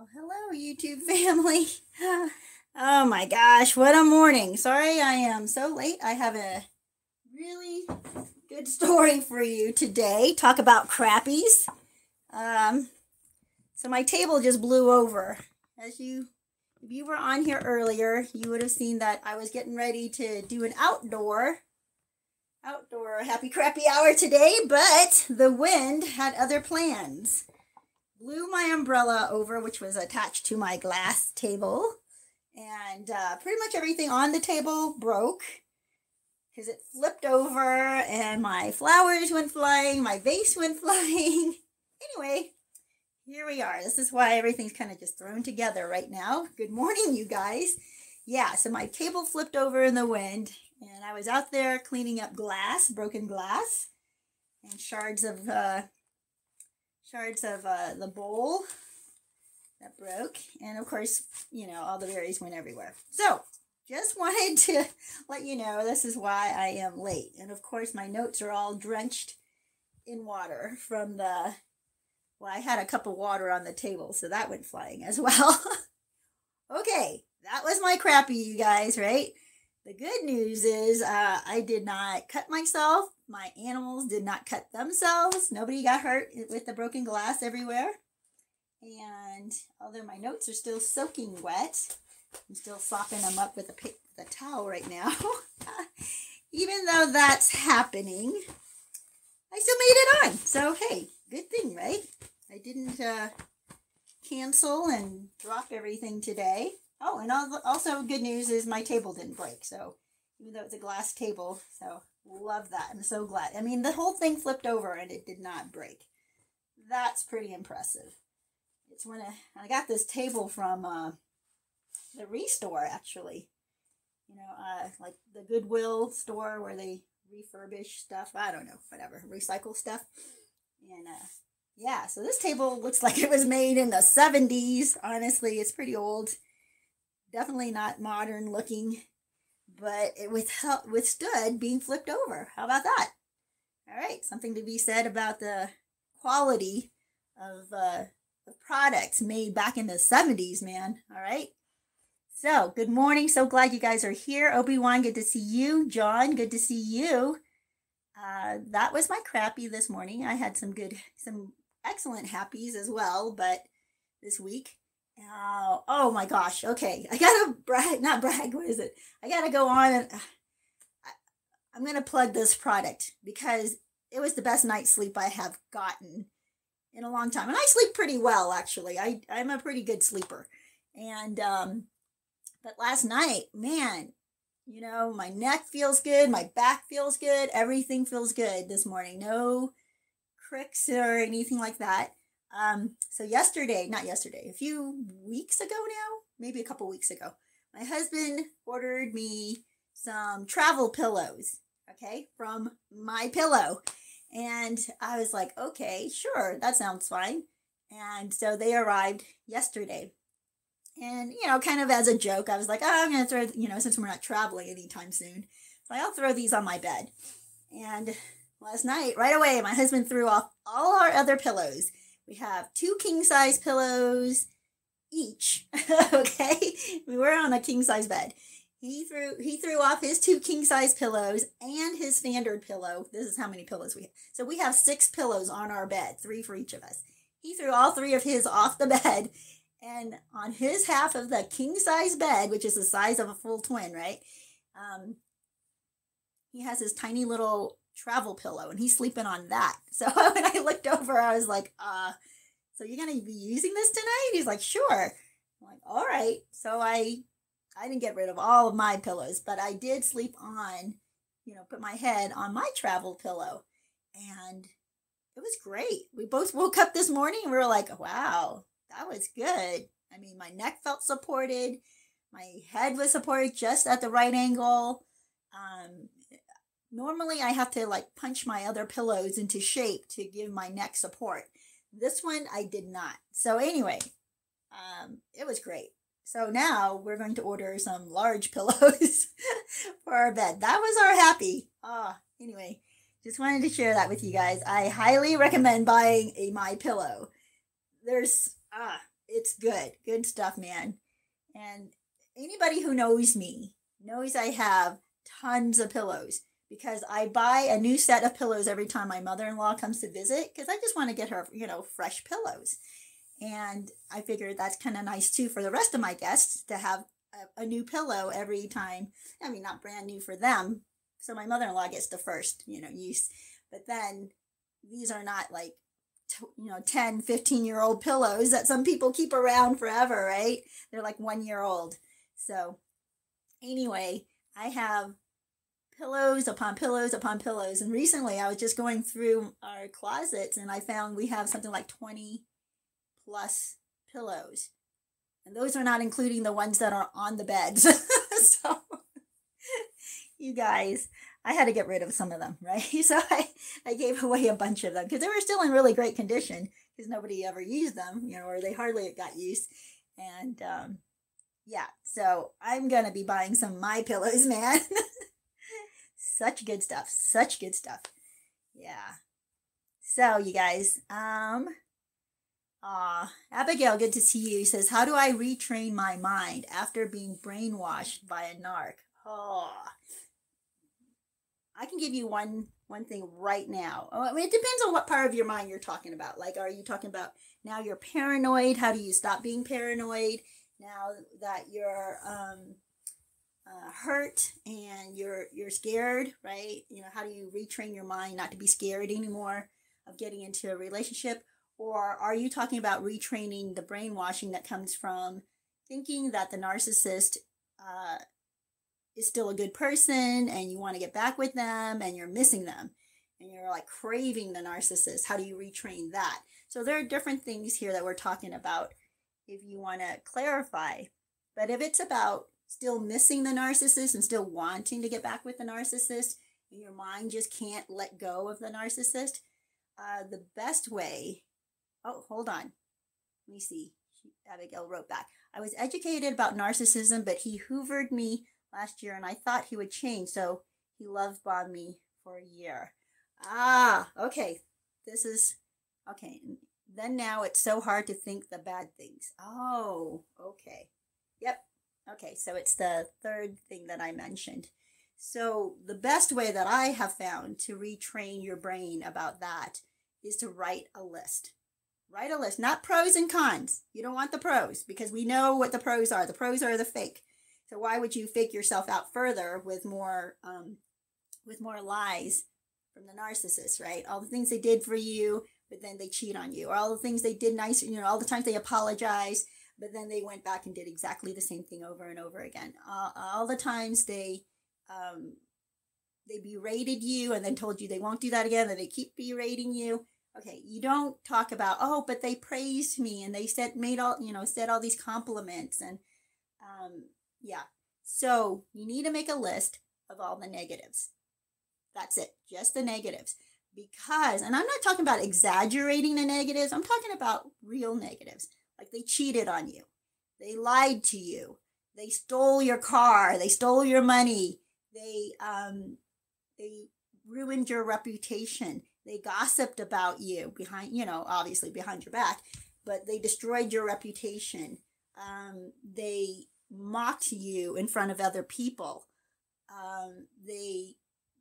Oh, hello, YouTube family. Oh my gosh, what a morning. Sorry I am so late. I have a really good story for you today. Talk about crappies. Um, so my table just blew over. As you, if you were on here earlier, you would have seen that I was getting ready to do an outdoor, outdoor happy crappy hour today, but the wind had other plans. Blew my umbrella over, which was attached to my glass table and uh, pretty much everything on the table broke because it flipped over and my flowers went flying, my vase went flying. anyway, here we are. This is why everything's kind of just thrown together right now. Good morning, you guys. Yeah, so my table flipped over in the wind, and I was out there cleaning up glass, broken glass, and shards of uh, shards of uh, the bowl that broke. And of course, you know, all the berries went everywhere. So just wanted to let you know this is why I am late. And of course, my notes are all drenched in water from the, well, I had a cup of water on the table, so that went flying as well. okay, that was my crappy, you guys, right? The good news is uh, I did not cut myself. My animals did not cut themselves. Nobody got hurt with the broken glass everywhere. And although my notes are still soaking wet, I'm still sopping them up with a, the towel right now. Even though that's happening, I still made it on. So, hey, good thing, right? I didn't uh, cancel and drop everything today. Oh, and also good news is my table didn't break. So, even though it's a glass table, so love that. I'm so glad. I mean, the whole thing flipped over and it did not break. That's pretty impressive. It's when I, I got this table from uh, the Restore, actually. You know, uh, like the Goodwill store where they refurbish stuff. I don't know, whatever, recycle stuff. And uh, yeah, so this table looks like it was made in the 70s. Honestly, it's pretty old. Definitely not modern looking, but it withstood being flipped over. How about that? All right, something to be said about the quality of uh, the products made back in the 70s, man. All right. So, good morning. So glad you guys are here. Obi Wan, good to see you. John, good to see you. Uh, that was my crappy this morning. I had some good, some excellent happies as well, but this week. Uh, oh my gosh. Okay. I gotta brag, not brag. What is it? I gotta go on and uh, I, I'm gonna plug this product because it was the best night's sleep I have gotten in a long time. And I sleep pretty well, actually. I, I'm a pretty good sleeper. And, um, but last night, man, you know, my neck feels good, my back feels good, everything feels good this morning. No cricks or anything like that. Um, so yesterday, not yesterday, a few weeks ago now, maybe a couple weeks ago, my husband ordered me some travel pillows, okay, from my pillow. And I was like, okay, sure, that sounds fine. And so they arrived yesterday. And, you know, kind of as a joke, I was like, oh, I'm going to throw, you know, since we're not traveling anytime soon, so I'll throw these on my bed. And last night, right away, my husband threw off all our other pillows. We have two king size pillows each. okay. We were on a king size bed. He threw he threw off his two king size pillows and his standard pillow. This is how many pillows we have. So we have six pillows on our bed, three for each of us. He threw all three of his off the bed, and on his half of the king size bed, which is the size of a full twin, right? Um, he has his tiny little travel pillow, and he's sleeping on that. So when I looked over, I was like, "Uh, so you're gonna be using this tonight?" He's like, "Sure." I'm like, "All right." So I I didn't get rid of all of my pillows, but I did sleep on, you know, put my head on my travel pillow. And it was great. We both woke up this morning and we were like, wow, that was good. I mean, my neck felt supported, my head was supported just at the right angle. Um, normally, I have to like punch my other pillows into shape to give my neck support. This one, I did not. So, anyway, um, it was great. So now we're going to order some large pillows for our bed. That was our happy. Ah, oh, anyway, just wanted to share that with you guys. I highly recommend buying a My Pillow. There's ah, it's good, good stuff, man. And anybody who knows me knows I have tons of pillows because I buy a new set of pillows every time my mother-in-law comes to visit because I just want to get her, you know, fresh pillows. And I figured that's kind of nice too for the rest of my guests to have a, a, new pillow every time. I mean, not brand new for them. So my mother-in-law gets the first, you know, use. But then these are not like, you know, 10, 15 year old pillows that some people keep around forever, right? They're like one year old. So anyway, I have pillows upon pillows upon pillows. And recently I was just going through our closets and I found we have something like 20 plus pillows. And those are not including the ones that are on the beds. so, you guys, I had to get rid of some of them, right? So I, I gave away a bunch of them because they were still in really great condition because nobody ever used them, you know, or they hardly got used. And um, yeah, so I'm going to be buying some my pillows, man. Such good stuff. Such good stuff. Yeah. So, you guys, um, Ah, Abigail, good to see you. Says, How do I retrain my mind after being brainwashed by a narc? Oh, I can give you one one thing right now. Oh, I mean, it depends on what part of your mind you're talking about. Like, are you talking about now you're paranoid? How do you stop being paranoid? Now that you're um, uh, hurt and you're you're scared, right? You know, how do you retrain your mind not to be scared anymore of getting into a relationship? Or are you talking about retraining the brainwashing that comes from thinking that the narcissist uh, is still a good person and you want to get back with them and you're missing them and you're like craving the narcissist? How do you retrain that? So there are different things here that we're talking about if you want to clarify. But if it's about still missing the narcissist and still wanting to get back with the narcissist, and your mind just can't let go of the narcissist, uh, the best way Oh, hold on. Let me see. Abigail wrote back. I was educated about narcissism, but he hoovered me last year and I thought he would change. So he love bombed me for a year. Ah, okay. This is okay. Then now it's so hard to think the bad things. Oh, okay. Okay, so it's the third thing that I mentioned. So the best way that I have found to retrain your brain about that is to write a list. Write a list, not pros and cons. You don't want the pros because we know what the pros are. The pros are the fake. So why would you fake yourself out further with more um, with more lies from the narcissist, right? All the things they did for you, but then they cheat on you, or all the things they did nice, you know, all the times they apologize, but then they went back and did exactly the same thing over and over again. Uh, all the times they um, they berated you and then told you they won't do that again, and they keep berating you. Okay you don't talk about oh but they praised me and they said made all you know said all these compliments and um yeah. So you need to make a list of all the negatives. That's it just the negatives. Because and i'm not talking about exaggerating the negatives i'm talking about real negatives like they cheated on you they lied to you they stole your car they stole your money they um they ruined your reputation they gossiped about you behind, you know, obviously behind your back, but they destroyed your reputation. Um, they mocked you in front of other people. Um, they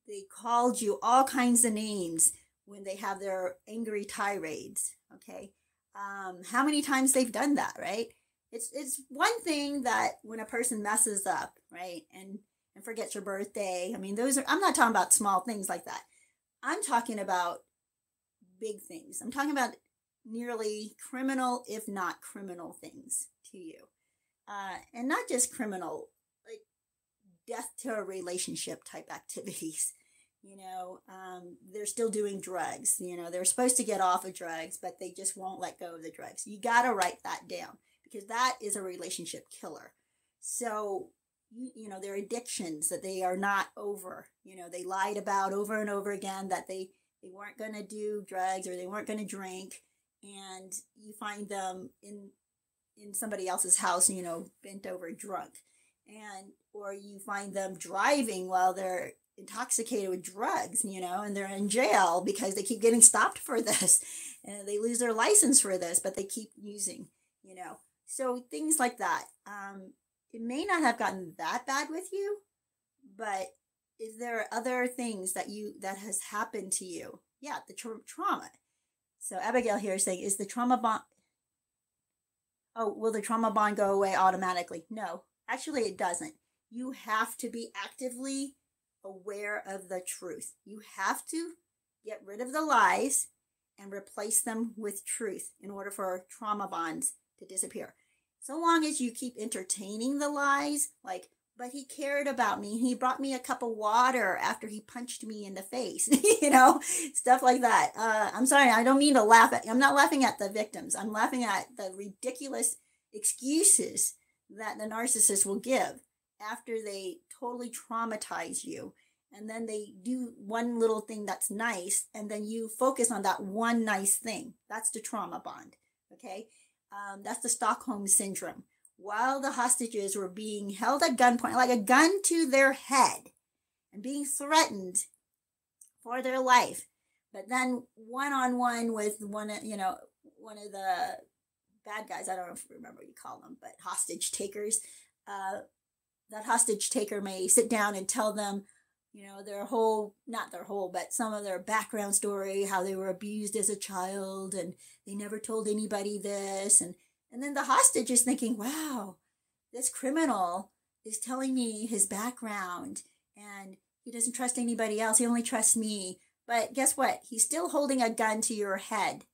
they called you all kinds of names when they have their angry tirades. Okay, um, how many times they've done that, right? It's it's one thing that when a person messes up, right, and and forgets your birthday. I mean, those are. I'm not talking about small things like that. I'm talking about big things. I'm talking about nearly criminal, if not criminal things to you. Uh, and not just criminal, like death to a relationship type activities. You know, um, they're still doing drugs. You know, they're supposed to get off of drugs, but they just won't let go of the drugs. You got to write that down because that is a relationship killer. So, you, you know, their addictions that they are not over. You know, they lied about over and over again that they they weren't going to do drugs or they weren't going to drink and you find them in in somebody else's house you know bent over drunk and or you find them driving while they're intoxicated with drugs you know and they're in jail because they keep getting stopped for this and they lose their license for this but they keep using you know. So things like that. Um, it may not have gotten that bad with you, but if there are other things that you that has happened to you? Yeah, the tra- trauma. So Abigail here is saying, is the trauma bond? Oh, will the trauma bond go away automatically? No, actually, it doesn't. You have to be actively aware of the truth. You have to get rid of the lies and replace them with truth in order for trauma bonds to disappear. So long as you keep entertaining the lies, like, but he cared about me. He brought me a cup of water after he punched me in the face, you know, stuff like that. Uh, I'm sorry, I don't mean to laugh at, I'm not laughing at the victims. I'm laughing at the ridiculous excuses that the narcissist will give after they totally traumatize you. And then they do one little thing that's nice and then you focus on that one nice thing. That's the trauma bond okay? Um, that's the stockholm syndrome. While the hostages were being held at gunpoint like a gun to their head and being threatened for their life but then one-on-one with one you know one of the bad guys i don't remember what you call them but hostage takers uh, that hostage taker may sit down and tell them you know their whole not their whole but some of their background story how they were abused as a child and they never told anybody this and and then the hostage is thinking wow this criminal is telling me his background and he doesn't trust anybody else he only trusts me but guess what? He's still holding a gun to your head.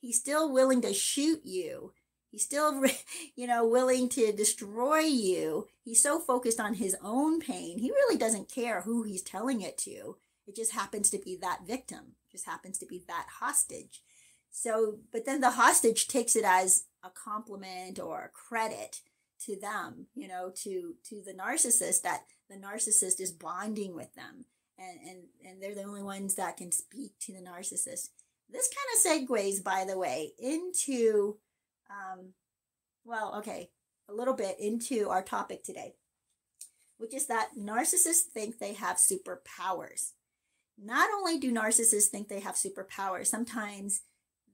He's still willing to shoot you He's still, you know, willing to destroy you. He's so focused on his own pain. He really doesn't care who he's telling it to. It just happens to be that victim, it just happens to be that hostage. So, but then the hostage takes it as a compliment or a credit to them, you know, to to the narcissist that the narcissist is bonding with them and and and they're the only ones that can speak to the narcissist. This kind of segues, by the way, into um, well, okay, a little bit into our topic today, which is that narcissists think they have superpowers. Not only do narcissists think they have superpowers, sometimes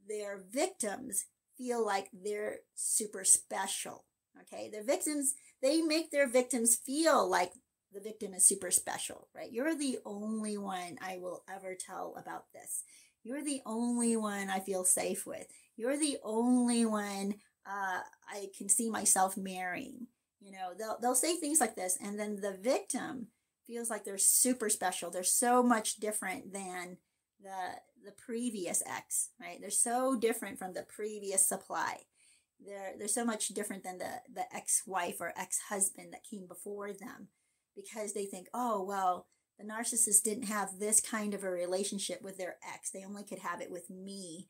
their victims feel like they're super special. Okay, their victims, they make their victims feel like the victim is super special, right? You're the only one I will ever tell about this. You're the only one I feel safe with. You're the only one uh, I can see myself marrying. You know, they'll they'll say things like this, and then the victim feels like they're super special. They're so much different than the the previous ex, right? They're so different from the previous supply. They're they're so much different than the the ex-wife or ex-husband that came before them because they think, oh well, the narcissist didn't have this kind of a relationship with their ex. They only could have it with me.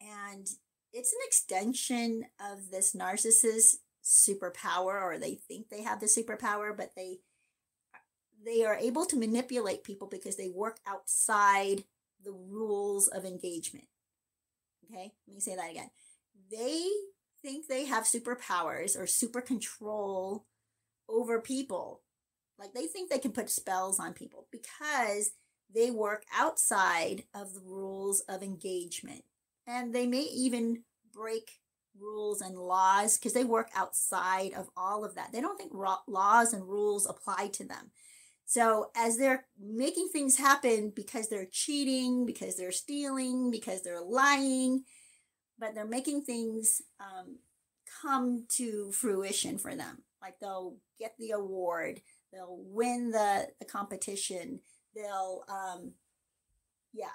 And it's an extension of this narcissist superpower or they think they have the superpower but they they are able to manipulate people because they work outside the rules of engagement okay let me say that again they think they have superpowers or super control over people like they think they can put spells on people because they work outside of the rules of engagement and they may even break rules and laws because they work outside of all of that. They don't think laws and rules apply to them. So, as they're making things happen because they're cheating, because they're stealing, because they're lying, but they're making things um, come to fruition for them. Like they'll get the award, they'll win the, the competition, they'll, um, yeah,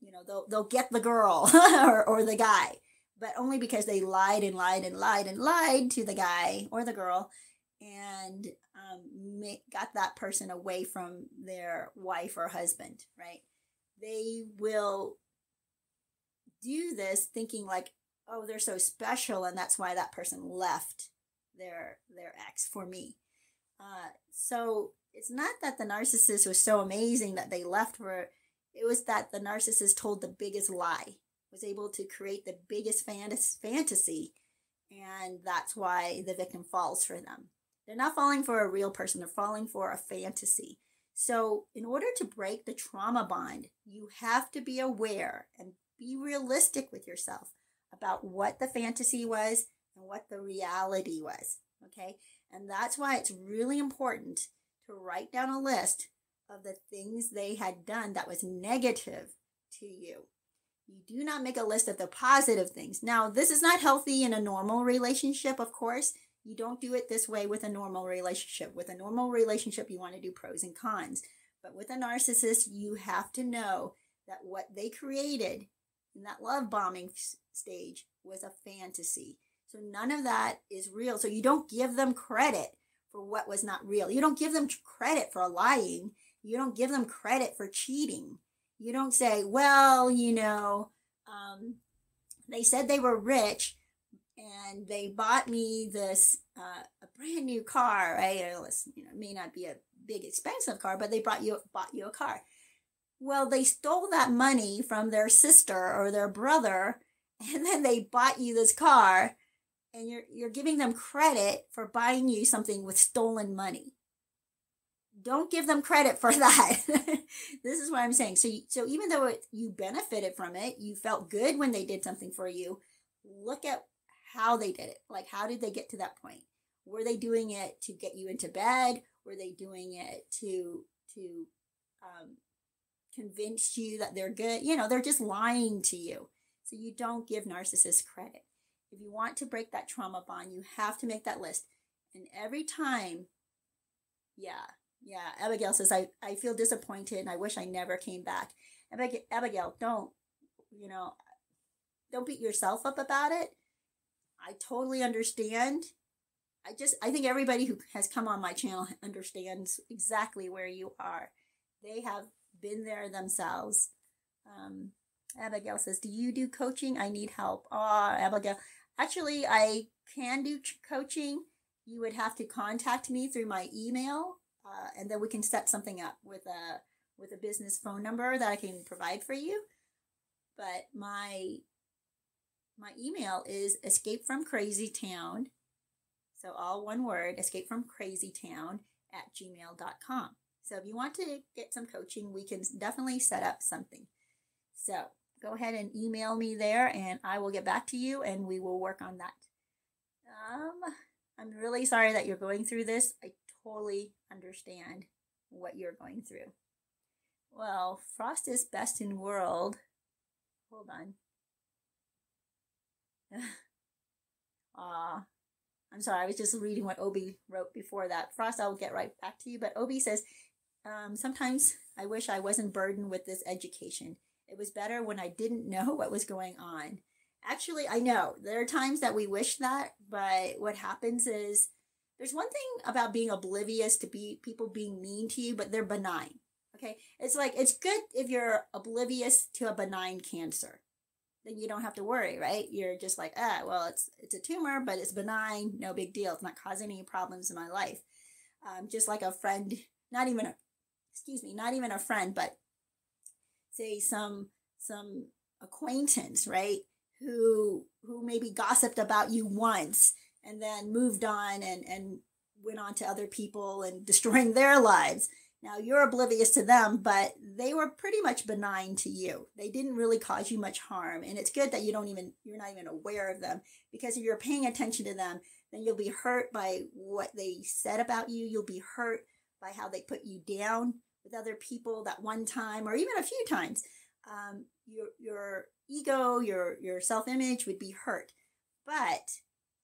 you know they'll they'll get the girl or, or the guy but only because they lied and lied and lied and lied to the guy or the girl and um, make, got that person away from their wife or husband right? They will do this thinking like oh they're so special and that's why that person left their their ex for me uh, so it's not that the narcissist was so amazing that they left for it was that the narcissist told the biggest lie, was able to create the biggest fantasy, and that's why the victim falls for them. They're not falling for a real person, they're falling for a fantasy. So, in order to break the trauma bond, you have to be aware and be realistic with yourself about what the fantasy was and what the reality was. Okay. And that's why it's really important to write down a list of the things they had done that was negative to you. You do not make a list of the positive things. Now, this is not healthy in a normal relationship, of course. You don't do it this way with a normal relationship. With a normal relationship, you want to do pros and cons. But with a narcissist, you have to know that what they created in that love bombing stage was a fantasy. So none of that is real. So you don't give them credit for what was not real. You don't give them credit for lying. You don't give them credit for cheating. You don't say, well, you know, um, they said they were rich and they bought me this uh, a brand new car, right? It you know, may not be a big expensive car, but they brought you bought you a car. Well, they stole that money from their sister or their brother, and then they bought you this car, and you're you're giving them credit for buying you something with stolen money. Don't give them credit for that. this is what I'm saying. So, so even though it, you benefited from it, you felt good when they did something for you. Look at how they did it. Like, how did they get to that point? Were they doing it to get you into bed? Were they doing it to to um, convince you that they're good? You know, they're just lying to you. So you don't give narcissists credit. If you want to break that trauma bond, you have to make that list. And every time, yeah, yeah, Abigail says, I, I feel disappointed and I wish I never came back. Abigail, Abigail, don't, you know, don't beat yourself up about it. I totally understand. I just, I think everybody who has come on my channel understands exactly where you are. They have been there themselves. Um, Abigail says, Do you do coaching? I need help. Oh, Abigail. Actually, I can do coaching. You would have to contact me through my email, uh, and then we can set something up with a with a business phone number that I can provide for you. But my my email is escape from crazy town. So all one word, escape from crazy town at gmail.com. So if you want to get some coaching, we can definitely set up something. So go ahead and email me there and I will get back to you and we will work on that. Um, I'm really sorry that you're going through this. I totally understand what you're going through. Well, Frost is best in world. Hold on. Ah, uh, I'm sorry, I was just reading what Obi wrote before that. Frost, I'll get right back to you. But Obi says, um, sometimes I wish I wasn't burdened with this education. It was better when I didn't know what was going on. Actually, I know there are times that we wish that, but what happens is there's one thing about being oblivious to be people being mean to you, but they're benign. Okay. It's like it's good if you're oblivious to a benign cancer. Then you don't have to worry, right? You're just like, ah, well, it's it's a tumor, but it's benign, no big deal. It's not causing any problems in my life. Um, just like a friend, not even a excuse me, not even a friend, but say some some acquaintance, right? Who who maybe gossiped about you once and then moved on and and went on to other people and destroying their lives. Now you're oblivious to them, but they were pretty much benign to you. They didn't really cause you much harm, and it's good that you don't even you're not even aware of them because if you're paying attention to them, then you'll be hurt by what they said about you. You'll be hurt by how they put you down with other people that one time or even a few times, um, your your ego, your your self image would be hurt. But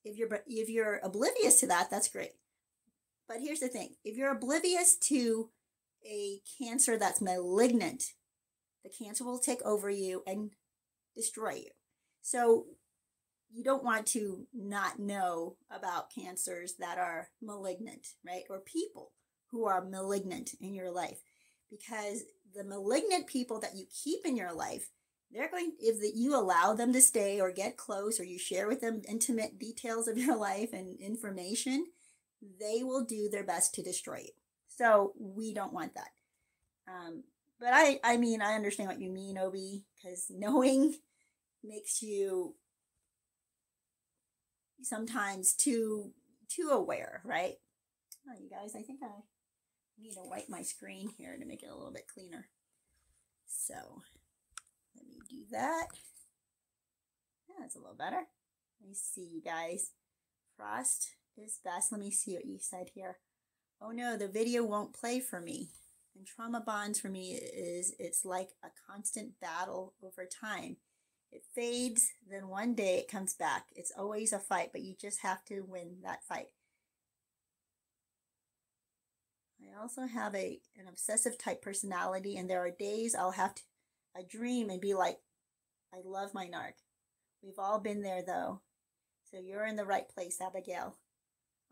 if you're if you're oblivious to that, that's great. But here's the thing: if you're oblivious to a cancer that's malignant, the cancer will take over you and destroy you. So you don't want to not know about cancers that are malignant, right? Or people who are malignant in your life because the malignant people that you keep in your life they're going if the, you allow them to stay or get close or you share with them intimate details of your life and information they will do their best to destroy you. So we don't want that. Um, but i i mean i understand what you mean obi because knowing makes you sometimes too too aware right? Oh you guys i think i need to wipe my screen here to make it a little bit cleaner. So let me do that. Yeah, that's a little better. Let me see you guys. Frost is best. Let me see what you said here. Oh no, the video won't play for me. And trauma bonds for me is it's like a constant battle over time. It fades, then one day it comes back. It's always a fight, but you just have to win that fight. I also have a an obsessive type personality, and there are days I'll have to a dream and be like, I love my narc. We've all been there though. So you're in the right place, Abigail.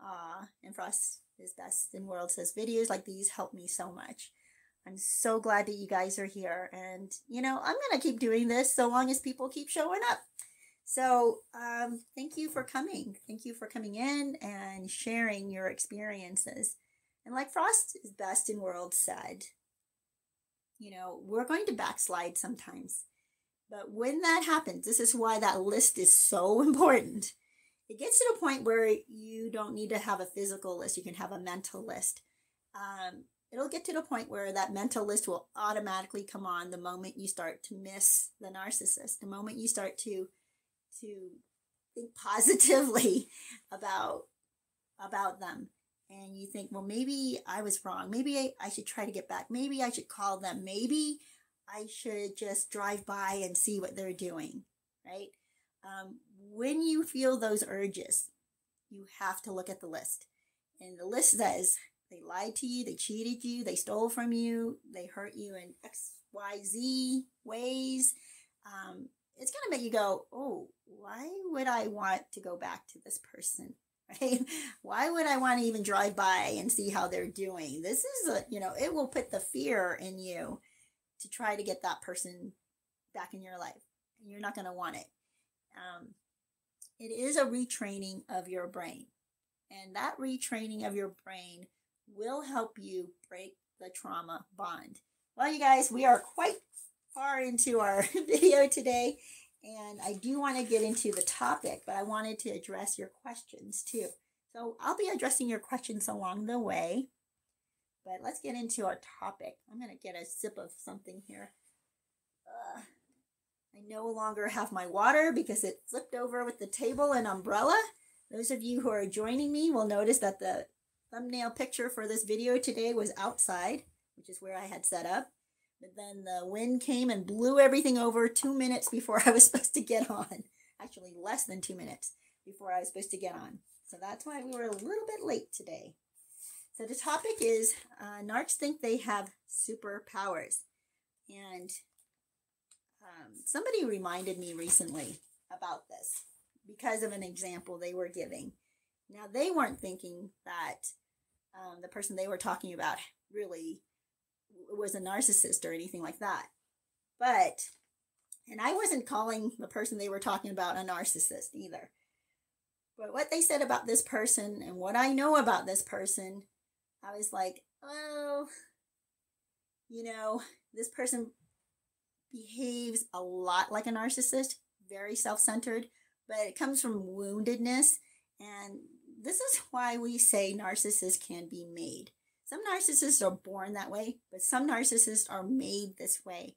Ah, and Frost is best in world says videos like these help me so much. I'm so glad that you guys are here. And, you know, I'm going to keep doing this so long as people keep showing up. So, um, thank you for coming. Thank you for coming in and sharing your experiences. And like Frost is best in world said, you know, we're going to backslide sometimes. But when that happens, this is why that list is so important. It gets to the point where you don't need to have a physical list, you can have a mental list. Um, it'll get to the point where that mental list will automatically come on the moment you start to miss the narcissist the moment you start to to think positively about about them and you think well maybe i was wrong. Maybe I, I should try to get back. Maybe i should call them. Maybe i should just drive by and see what they're doing right? Um, when you feel those urges you have to look at the list. And the list says they lied to you, they cheated you, they stole from you, they hurt you in XYZ ways. Um, it's going to make you go, oh, why would I want to go back to this person? Right? Why would I want to even drive by and see how they're doing? This is a, you know, it will put the fear in you to try to get that person back in your life. You're not going to want it. Um, it is a retraining of your brain. And that retraining of your brain will help you break the trauma bond. Well, you guys, we are quite far into our video today, and I do want to get into the topic, but I wanted to address your questions too. So I'll be addressing your questions along the way, but let's get into our topic. I'm going to get a sip of something here. I no longer have my water because it flipped over with the table and umbrella. Those of you who are joining me will notice that the thumbnail picture for this video today was outside, which is where I had set up. But then the wind came and blew everything over two minutes before I was supposed to get on. Actually, less than two minutes before I was supposed to get on. So that's why we were a little bit late today. So the topic is uh, narcs think they have superpowers. And um, somebody reminded me recently about this because of an example they were giving. Now, they weren't thinking that um, the person they were talking about really was a narcissist or anything like that. But, and I wasn't calling the person they were talking about a narcissist either. But what they said about this person and what I know about this person, I was like, oh, you know, this person behaves a lot like a narcissist, very self centered, but it comes from woundedness. And this is why we say narcissists can be made. Some narcissists are born that way, but some narcissists are made this way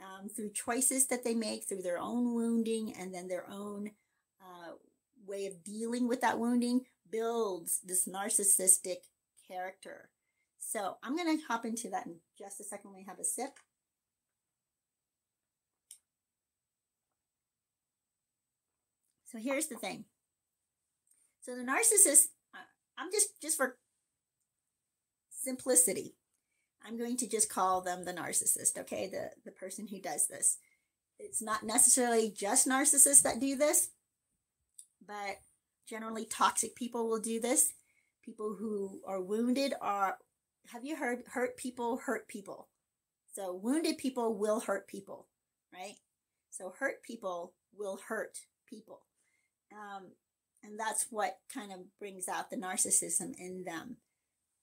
um, through choices that they make, through their own wounding, and then their own uh, way of dealing with that wounding builds this narcissistic character. So I'm going to hop into that in just a second. Me have a sip. So here's the thing so the narcissist, I'm just just for simplicity, I'm going to just call them the narcissist. Okay, the the person who does this. It's not necessarily just narcissists that do this, but generally toxic people will do this. People who are wounded are. Have you heard hurt people hurt people? So wounded people will hurt people, right? So hurt people will hurt people. Um, and that's what kind of brings out the narcissism in them.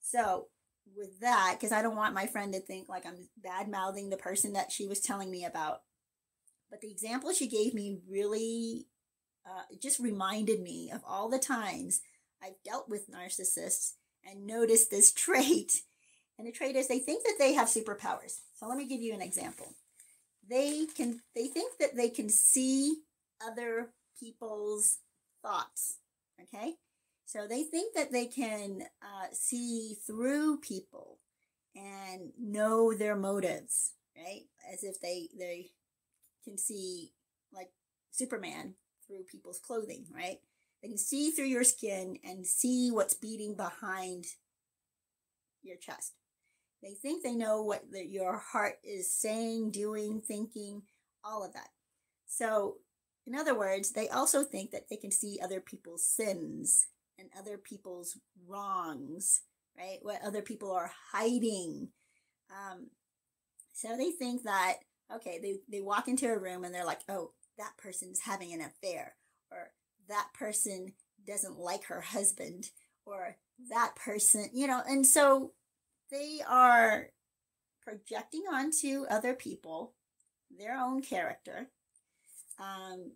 So, with that, because I don't want my friend to think like I'm bad mouthing the person that she was telling me about. But the example she gave me really uh, just reminded me of all the times I've dealt with narcissists and noticed this trait. And the trait is they think that they have superpowers. So let me give you an example. They can they think that they can see other people's thoughts. Okay? So they think that they can uh, see through people and know their motives, right? As if they they can see like Superman through people's clothing, right? They can see through your skin and see what's beating behind your chest. They think they know what the, your heart is saying, doing, thinking, all of that. So, in other words, they also think that they can see other people's sins and other people's wrongs, right? What other people are hiding. Um, so they think that, okay, they, they walk into a room and they're like, oh, that person's having an affair, or that person doesn't like her husband, or that person, you know, and so they are projecting onto other people their own character. Um,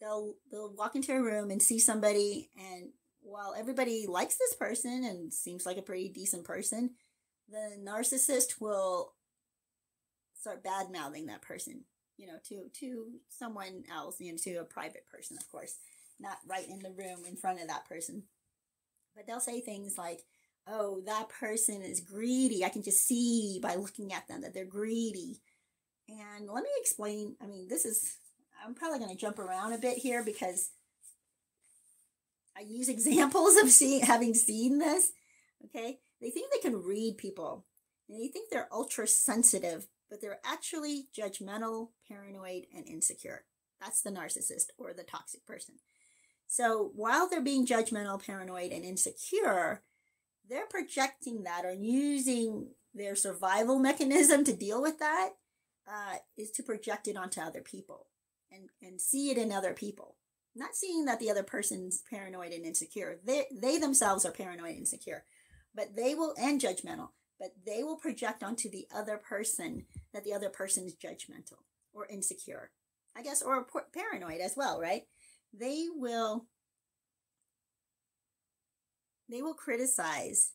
they'll they'll walk into a room and see somebody, and while everybody likes this person and seems like a pretty decent person, the narcissist will start bad mouthing that person, you know, to to someone else, you know, to a private person, of course, not right in the room in front of that person. But they'll say things like, "Oh, that person is greedy. I can just see by looking at them that they're greedy." And let me explain. I mean, this is I'm probably going to jump around a bit here because I use examples of seeing having seen this. Okay, they think they can read people, and they think they're ultra sensitive, but they're actually judgmental, paranoid, and insecure. That's the narcissist or the toxic person. So while they're being judgmental, paranoid, and insecure, they're projecting that or using their survival mechanism to deal with that uh, is to project it onto other people and, and see it in other people not seeing that the other person's paranoid and insecure. They, they themselves are paranoid and insecure, but they will, and judgmental, but they will project onto the other person that the other person is judgmental or insecure, I guess, or paranoid as well, right? They will, they will criticize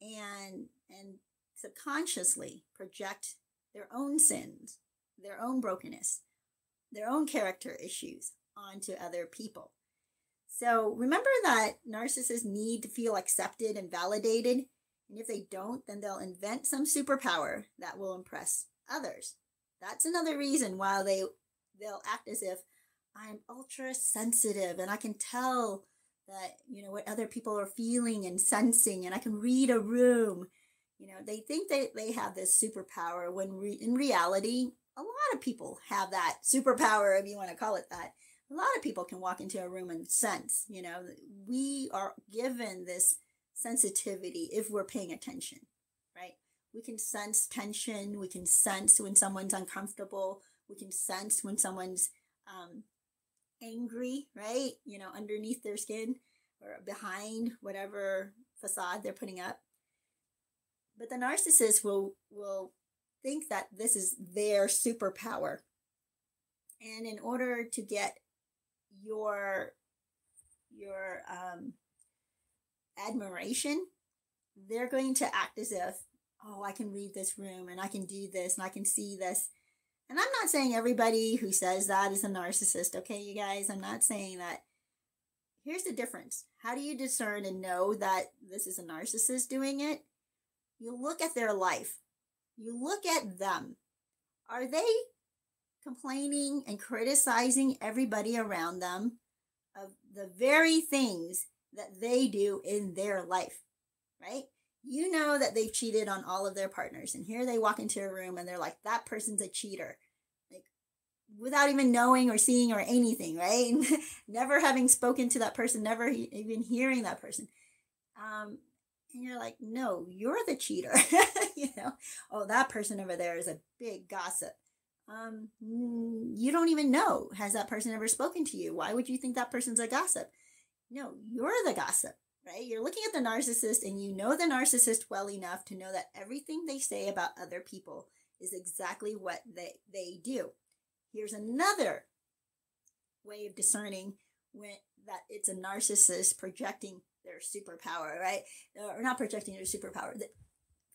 and, and subconsciously project their own sins, their own brokenness, their own character issues onto other people. So remember that narcissists need to feel accepted and validated. And if they don't, then they'll invent some superpower that will impress others. That's another reason why they they'll act as if I'm ultra sensitive and I can tell that you know what other people are feeling and sensing and I can read a room. You know, they think that they have this superpower when re- in reality, a lot of people have that superpower if you want to call it that a lot of people can walk into a room and sense, you know, we are given this sensitivity if we're paying attention, right? We can sense tension. We can sense when someone's uncomfortable. We can sense when someone's um, angry, right? You know, underneath their skin or behind whatever facade they're putting up. But the narcissist will will think that this is their superpower. And in order to get your your um, admiration, they're going to act as if, oh, I can read this room and I can do this and I can see this. And I'm not saying everybody who says that is a narcissist, okay, you guys? I'm not saying that. Here's the difference. How do you discern and know that this is a narcissist doing it? You look at their life, you look at them. Are they complaining and criticizing everybody around them of the very things that they do in their life, right? You know that they've cheated on all of their partners, and here they walk into a room and they're like, that person's a cheater. Like, without even knowing or seeing or anything, right? never having spoken to that person, never even hearing that person. Um, and you're like, no, you're the cheater. you know, oh, that person over there is a big gossip um, you don't even know. Has that person ever spoken to you? Why would you think that person's a gossip? No, you're the gossip, right? You're looking at the narcissist and you know the narcissist well enough to know that everything they say about other people is exactly what they, they do. Here's another way of discerning when that it's a narcissist projecting their superpower, right? Or not projecting their superpower,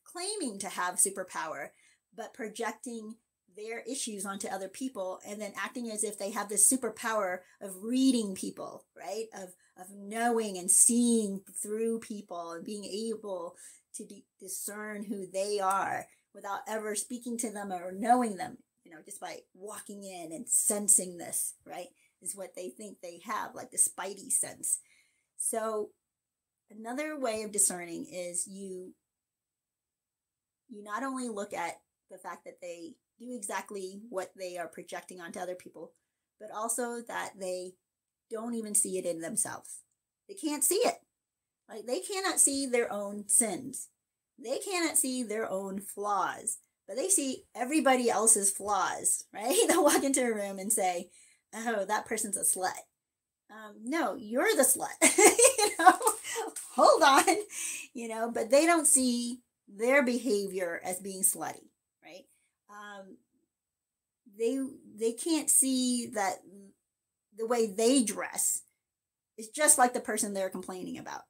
claiming to have superpower, but projecting their issues onto other people and then acting as if they have this superpower of reading people, right? Of of knowing and seeing through people and being able to de- discern who they are without ever speaking to them or knowing them, you know, just by walking in and sensing this, right? Is what they think they have, like the spidey sense. So another way of discerning is you you not only look at the fact that they do exactly what they are projecting onto other people, but also that they don't even see it in themselves. They can't see it. Like they cannot see their own sins. They cannot see their own flaws, but they see everybody else's flaws, right? They'll walk into a room and say, Oh, that person's a slut. Um, no, you're the slut. you know, hold on, you know, but they don't see their behavior as being slutty? Um, they they can't see that the way they dress is just like the person they're complaining about,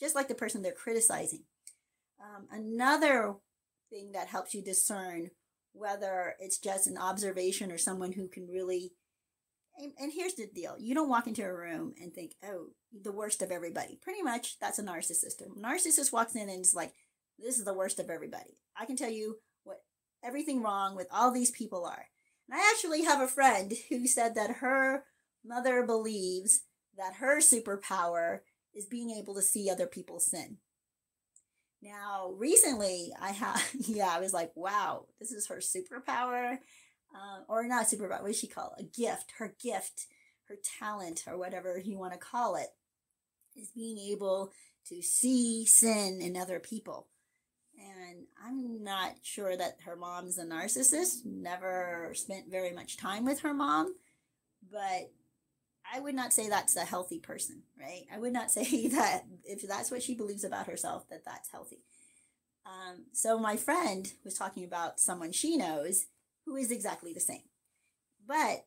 just like the person they're criticizing. Um, another thing that helps you discern whether it's just an observation or someone who can really and, here's the deal you don't walk into a room and think oh the worst of everybody. Pretty much that's a narcissist. A narcissist walks in and is like this is the worst of everybody. I can tell you everything wrong with all these people are and i actually have a friend who said that her mother believes that her superpower is being able to see other people's sin now, recently, I have, yeah, I was like, wow, this is her superpower. Uh, or not superpower, what does she call it? A gift. Her gift, her talent, or whatever you want to call it, is being able to see sin in other people. And I'm not sure that her mom's a narcissist, never spent very much time with her mom, but I would not say that's a healthy person, right? I would not say that if that's what she believes about herself, that that's healthy. Um, so my friend was talking about someone she knows who is exactly the same. But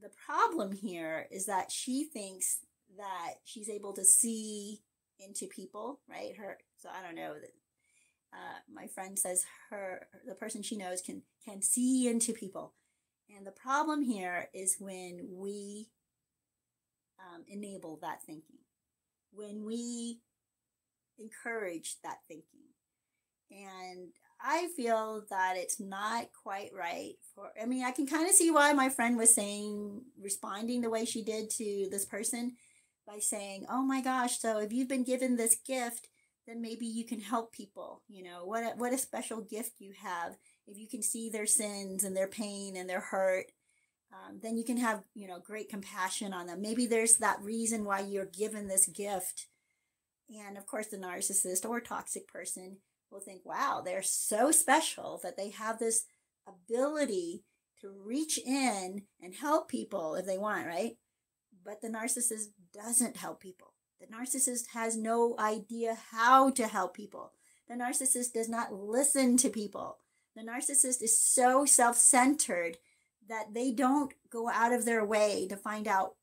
the problem here is that she thinks that she's able to see into people, right? Her, so I don't know. Uh, my friend says her the person she knows can can see into people and the problem here is when we um, enable that thinking, when we encourage that thinking. And I feel that it's not quite right for, I mean, I can kind of see why my friend was saying, responding the way she did to this person by saying, oh my gosh, so if you've been given this gift, then maybe you can help people. You know, what a, what a special gift you have. If you can see their sins and their pain and their hurt um, then you can have you know great compassion on them. Maybe there's that reason why you're given this gift. And of course the narcissist or toxic person will think wow they're so special that they have this ability to reach in and help people if they want right? But the narcissist doesn't help people the narcissist has no idea how to help people the narcissist does not listen to people the narcissist is so self-centered that they don't go out of their way to find out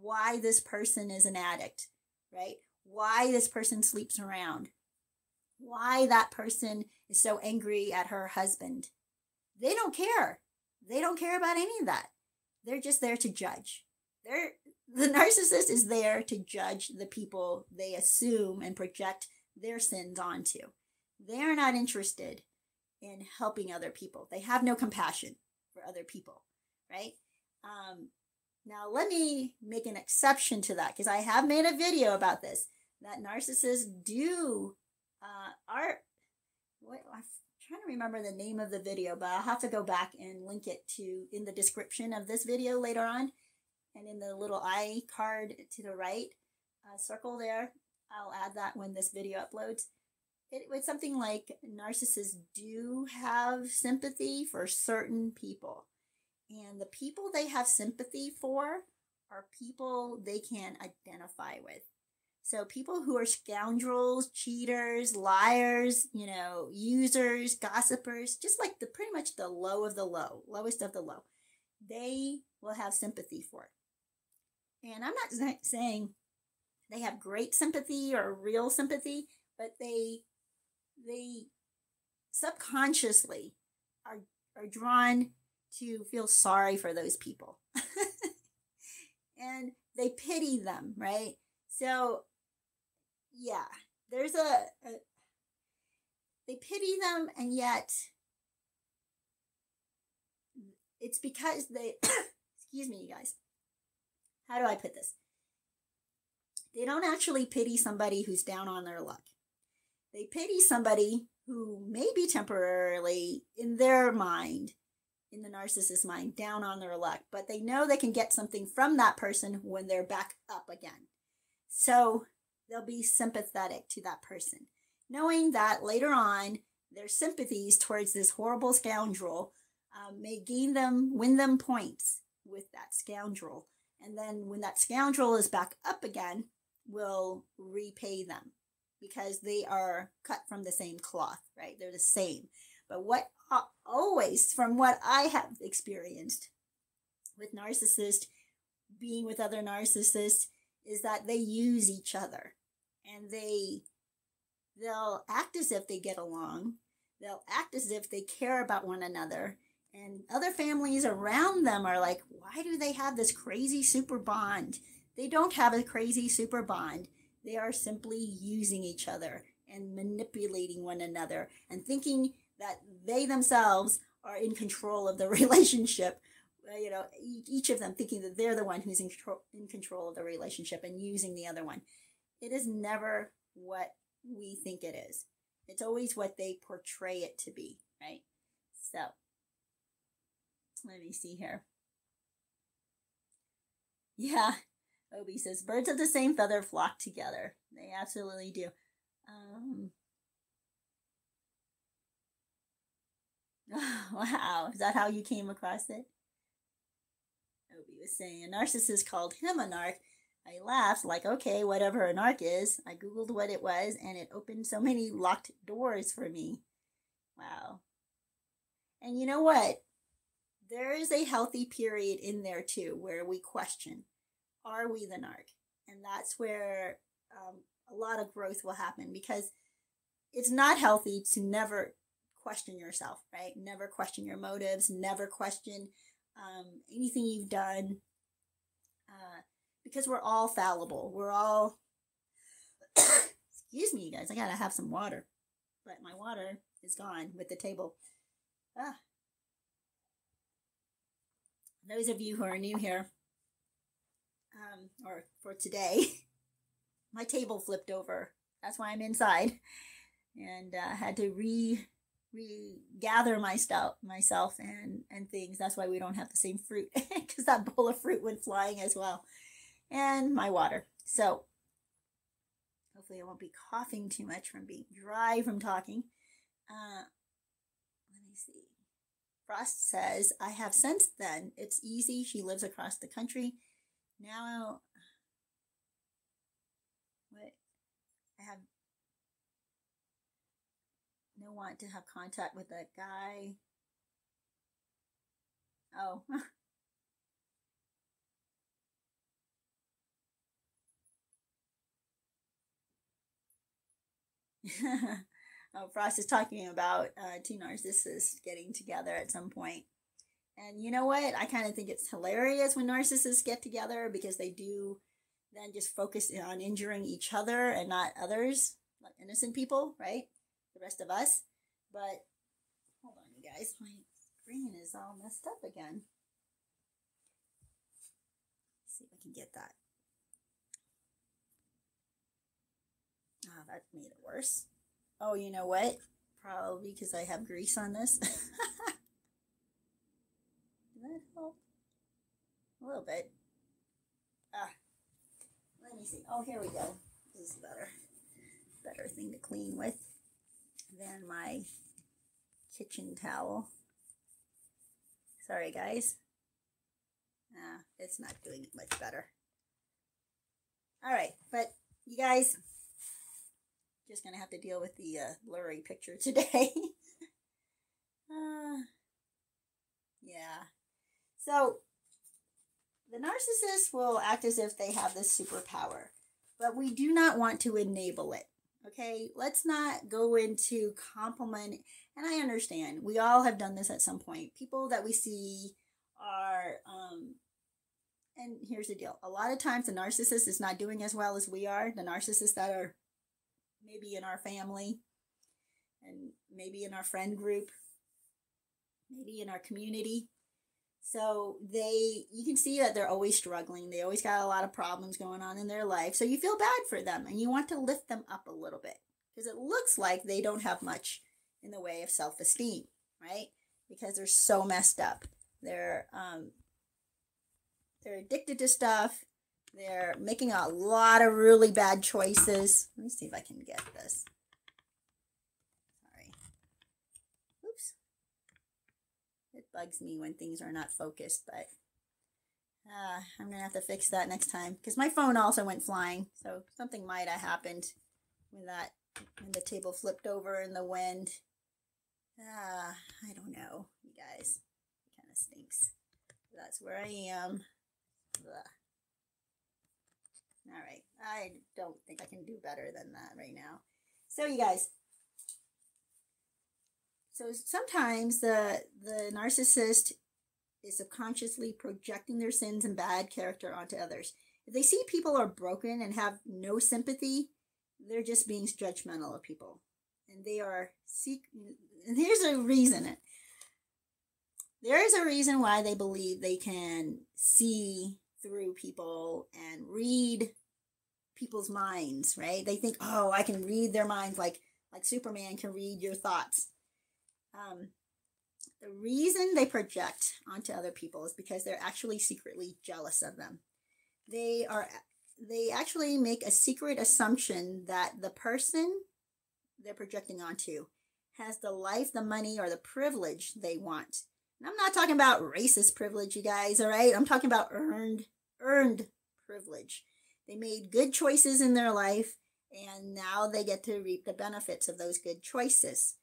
why this person is an addict, right? Why this person sleeps around, why that person is so angry at her husband. They don't care. They don't care about any of that. They're just there to judge. They're the narcissist is there to judge the people they assume and project their sins onto. They're not interested in helping other people. They have no compassion for other people, right? Um, now, let me make an exception to that because I have made a video about this that narcissists do uh, are. What, I'm trying to remember the name of the video, but I'll have to go back and link it to in the description of this video later on, and in the little i card to the right, uh, circle there. I'll add that when this video uploads it was something like narcissists do have sympathy for certain people. And the people they have sympathy for are people they can identify with. So people who are scoundrels, cheaters, liars, you know, users, gossipers, just like the pretty much the low of the low, lowest of the low, they will have sympathy for. And I'm not saying they have great sympathy or real sympathy, but they they subconsciously are are drawn to feel sorry for those people. and they pity them, right? So, yeah, there's a, a they pity them, and yet it's because they, excuse me, you guys. How do I put this? They don't actually pity somebody who's down on their luck. They pity somebody who may be temporarily, in their mind, in the narcissist's mind, down on their luck, but they know they can get something from that person when they're back up again. So they'll be sympathetic to that person, knowing that later on their sympathies towards this horrible scoundrel um, may gain them, win them points with that scoundrel. And then when that scoundrel is back up again, we'll repay them because they are cut from the same cloth, right? They're the same. But what always, from what I have experienced with narcissists, being with other narcissists, is that they use each other and they they'll act as if they get along they'll act as if they care about one another and other families around them are like why do they have this crazy super bond? They don't have a crazy super bond. They are simply using each other and manipulating one another and thinking that they themselves are in control of the relationship. Uh, you know each of them thinking that they're the one who's in control, in control of the relationship and using the other one. It is never what we think it is. It's always what they portray it to be right? So let me see here yeah obi says birds of the same feather flock together they absolutely do um wow, is that how you came across it? Obi was saying a narcissist called him a narc. I laughed, like, okay, whatever a narc is. I Googled what it was, and it opened so many locked doors for me. Wow. And you know what? There is a healthy period in there too where we question are we the narc? And that's where um, a lot of growth will happen because it's not healthy to never question yourself, right? Never question your motives, never question um, anything you've done, uh, because we're all fallible. We're all, excuse me, you guys, I gotta have some water, but my water is gone with the table. Ah. Those of you who are new here, um, or for today, my table flipped over. That's why I'm inside, and uh, had to re regather my stuff, myself and and things. That's why we don't have the same fruit because that bowl of fruit went flying as well. And my water. So hopefully i won't be coughing too much from being dry from talking. Uh frost says i have since then it's easy she lives across the country now what i have no want to have contact with that guy. Oh. oh, Frost is talking about uh, two narcissists getting together at some point. And you know what? I kind of think it's hilarious when narcissists get together because they do then just focus on injuring each other and not others, like innocent people, right? the rest of us. But hold on, you guys. My screen is all messed up again. Let's see if I can get that. Ah, oh, that made it worse. Oh, you know what? Probably because I have grease on this. Did that help? A little bit. Ah, let me see. Oh, here we go. This is better. Better thing to clean with than my kitchen towel. Sorry, guys. Nah, it's not doing it much better. All right, but you guys, just gonna have to deal with the uh, blurry picture today. uh, yeah. So the narcissist will act as if they have this superpower, but we do not want to enable it. Okay, let's not go into compliment. And I understand we all have done this at some point. People that we see are, um, and here's the deal a lot of times the narcissist is not doing as well as we are. The narcissists that are maybe in our family and maybe in our friend group, maybe in our community. So they, you can see that they're always struggling. They always got a lot of problems going on in their life. So you feel bad for them and you want to lift them up a little bit because it looks like they don't have much in the way of self esteem, right? Because they're so messed up. They're, um, they're addicted to stuff. They're making a lot of really bad choices. Let me see if I can get this. Sorry. Oops. It bugs me when things are not focused, but uh, I'm gonna have to fix that next time because my phone also went flying, so something might have happened when that when the table flipped over in the wind. Ah, uh, I don't know, you guys. It kind of stinks. That's where I am. All right, I don't think I can do better than that right now. So, you guys, so sometimes the the narcissist is subconsciously projecting their sins and bad character onto others. If they see people are broken and have no sympathy, they're just being judgmental of people. And they are seek and here's a reason. There is a reason why they believe they can see through people and read people's minds, right? They think, "Oh, I can read their minds like like Superman can read your thoughts." Um, the reason they project onto other people is because they're actually secretly jealous of them. They are they actually make a secret assumption that the person they're projecting onto has the life, the money, or the privilege they want. And I'm not talking about racist privilege, you guys, all right? I'm talking about earned earned privilege. They made good choices in their life and now they get to reap the benefits of those good choices.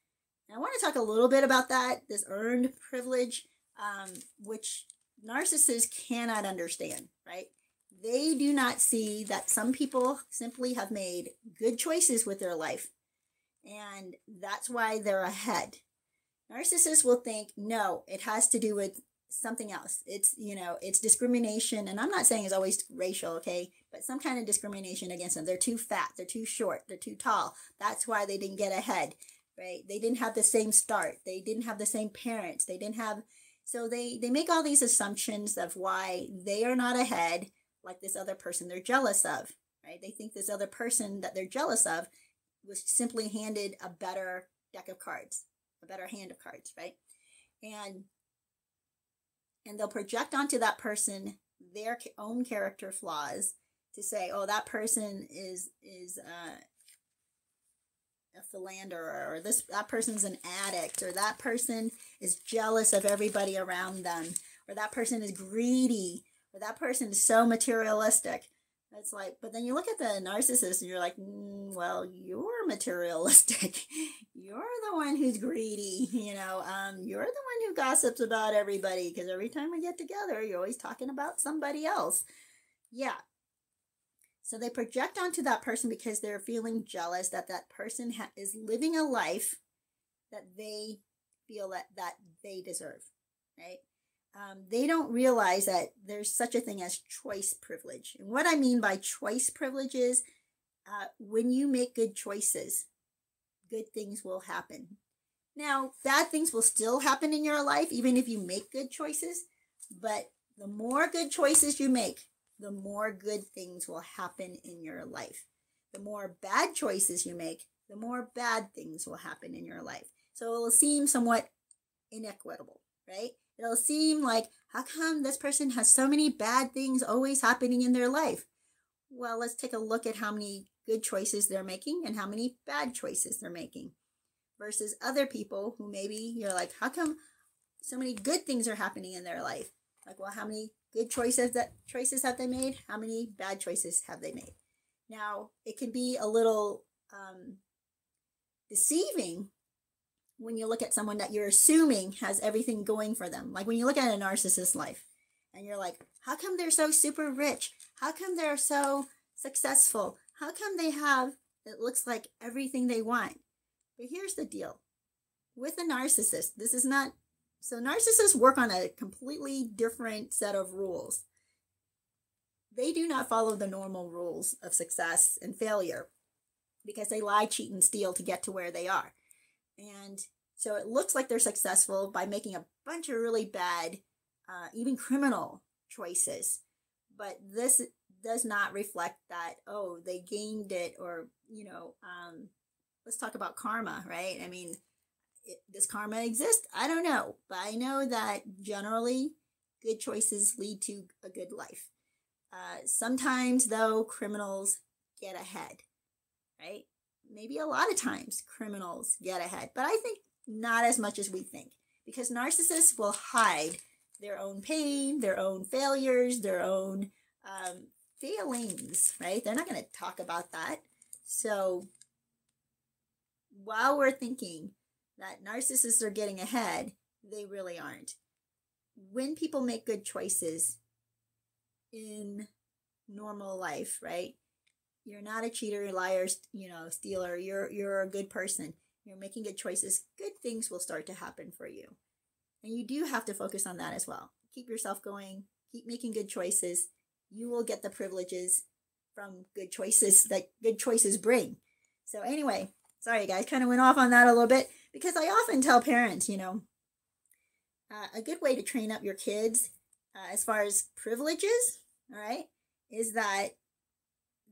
I want to talk a little bit about that, this earned privilege, um, which narcissists cannot understand, right? They do not see that some people simply have made good choices with their life, and that's why they're ahead. Narcissists will think, no, it has to do with something else. It's, you know, it's discrimination. And I'm not saying it's always racial, okay? But some kind of discrimination against them. They're too fat, they're too short, they're too tall. That's why they didn't get ahead right? They didn't have the same start. They didn't have the same parents. They didn't have so they they make all these assumptions of why they are not ahead like this other person they're jealous of, right? They think this other person that they're jealous of was simply handed a better deck of cards, a better hand of cards, right? And and they'll project onto that person their own character flaws to say, oh, that person is is uh, a philanderer or this that person's an addict or that person is jealous of everybody around them or that person is greedy or that person is so materialistic it's like but then you look at the narcissist and you're like mm, well you're materialistic. You're the one who's greedy you know um, you're the one who gossips about everybody because every time we get together you're always talking about somebody else. Yeah. So they project onto that person because they're feeling jealous that that person ha- is living a life that they feel that that they deserve, right? Um, they don't realize that there's such a thing as choice privilege. And what I mean by choice privilege is uh, when you make good choices, good things will happen. Now, bad things will still happen in your life, even if you make good choices. But the more good choices you make, the more good things will happen in your life. The more bad choices you make, the more bad things will happen in your life. So it will seem somewhat inequitable, right? It'll seem like, how come this person has so many bad things always happening in their life? Well, let's take a look at how many good choices they're making and how many bad choices they're making versus other people who maybe you're like, how come so many good things are happening in their life? Like, well, how many good choices that choices have they made? How many bad choices have they made? Now, it can be a little um, deceiving when you look at someone that you're assuming has everything going for them. Like when you look at a narcissist's life and you're like, how come they're so super rich? How come they're so successful? How come they have it looks like everything they want. But here's the deal with a narcissist, this is not so narcissists work on a completely different set of rules. They do not follow the normal rules of success and failure because they lie, cheat, and steal to get to where they are. And so it looks like they're successful by making a bunch of really bad, uh, even criminal choices. But this does not reflect that, oh, they gained it, or, you know, um, let's talk about karma, right? I mean, it, does karma exist? I don't know. But I know that generally good choices lead to a good life. Uh, sometimes, though, criminals get ahead, right? Maybe a lot of times criminals get ahead, but I think not as much as we think because narcissists will hide their own pain, their own failures, their own um, feelings, right? They're not going to talk about that. So while we're thinking that narcissists are getting ahead, they really aren't. When people make good choices in normal life, right? You're not a cheater, liar, you know, stealer. You're you're a good person. You're making good choices. Good things will start to happen for you. And you do have to focus on that as well. Keep yourself going. Keep making good choices you will get the privileges from good choices that good choices bring. So, anyway, sorry guys, kind of went off on that a little bit because I often tell parents, you know, uh, a good way to train up your kids uh, as far as privileges, all right, is that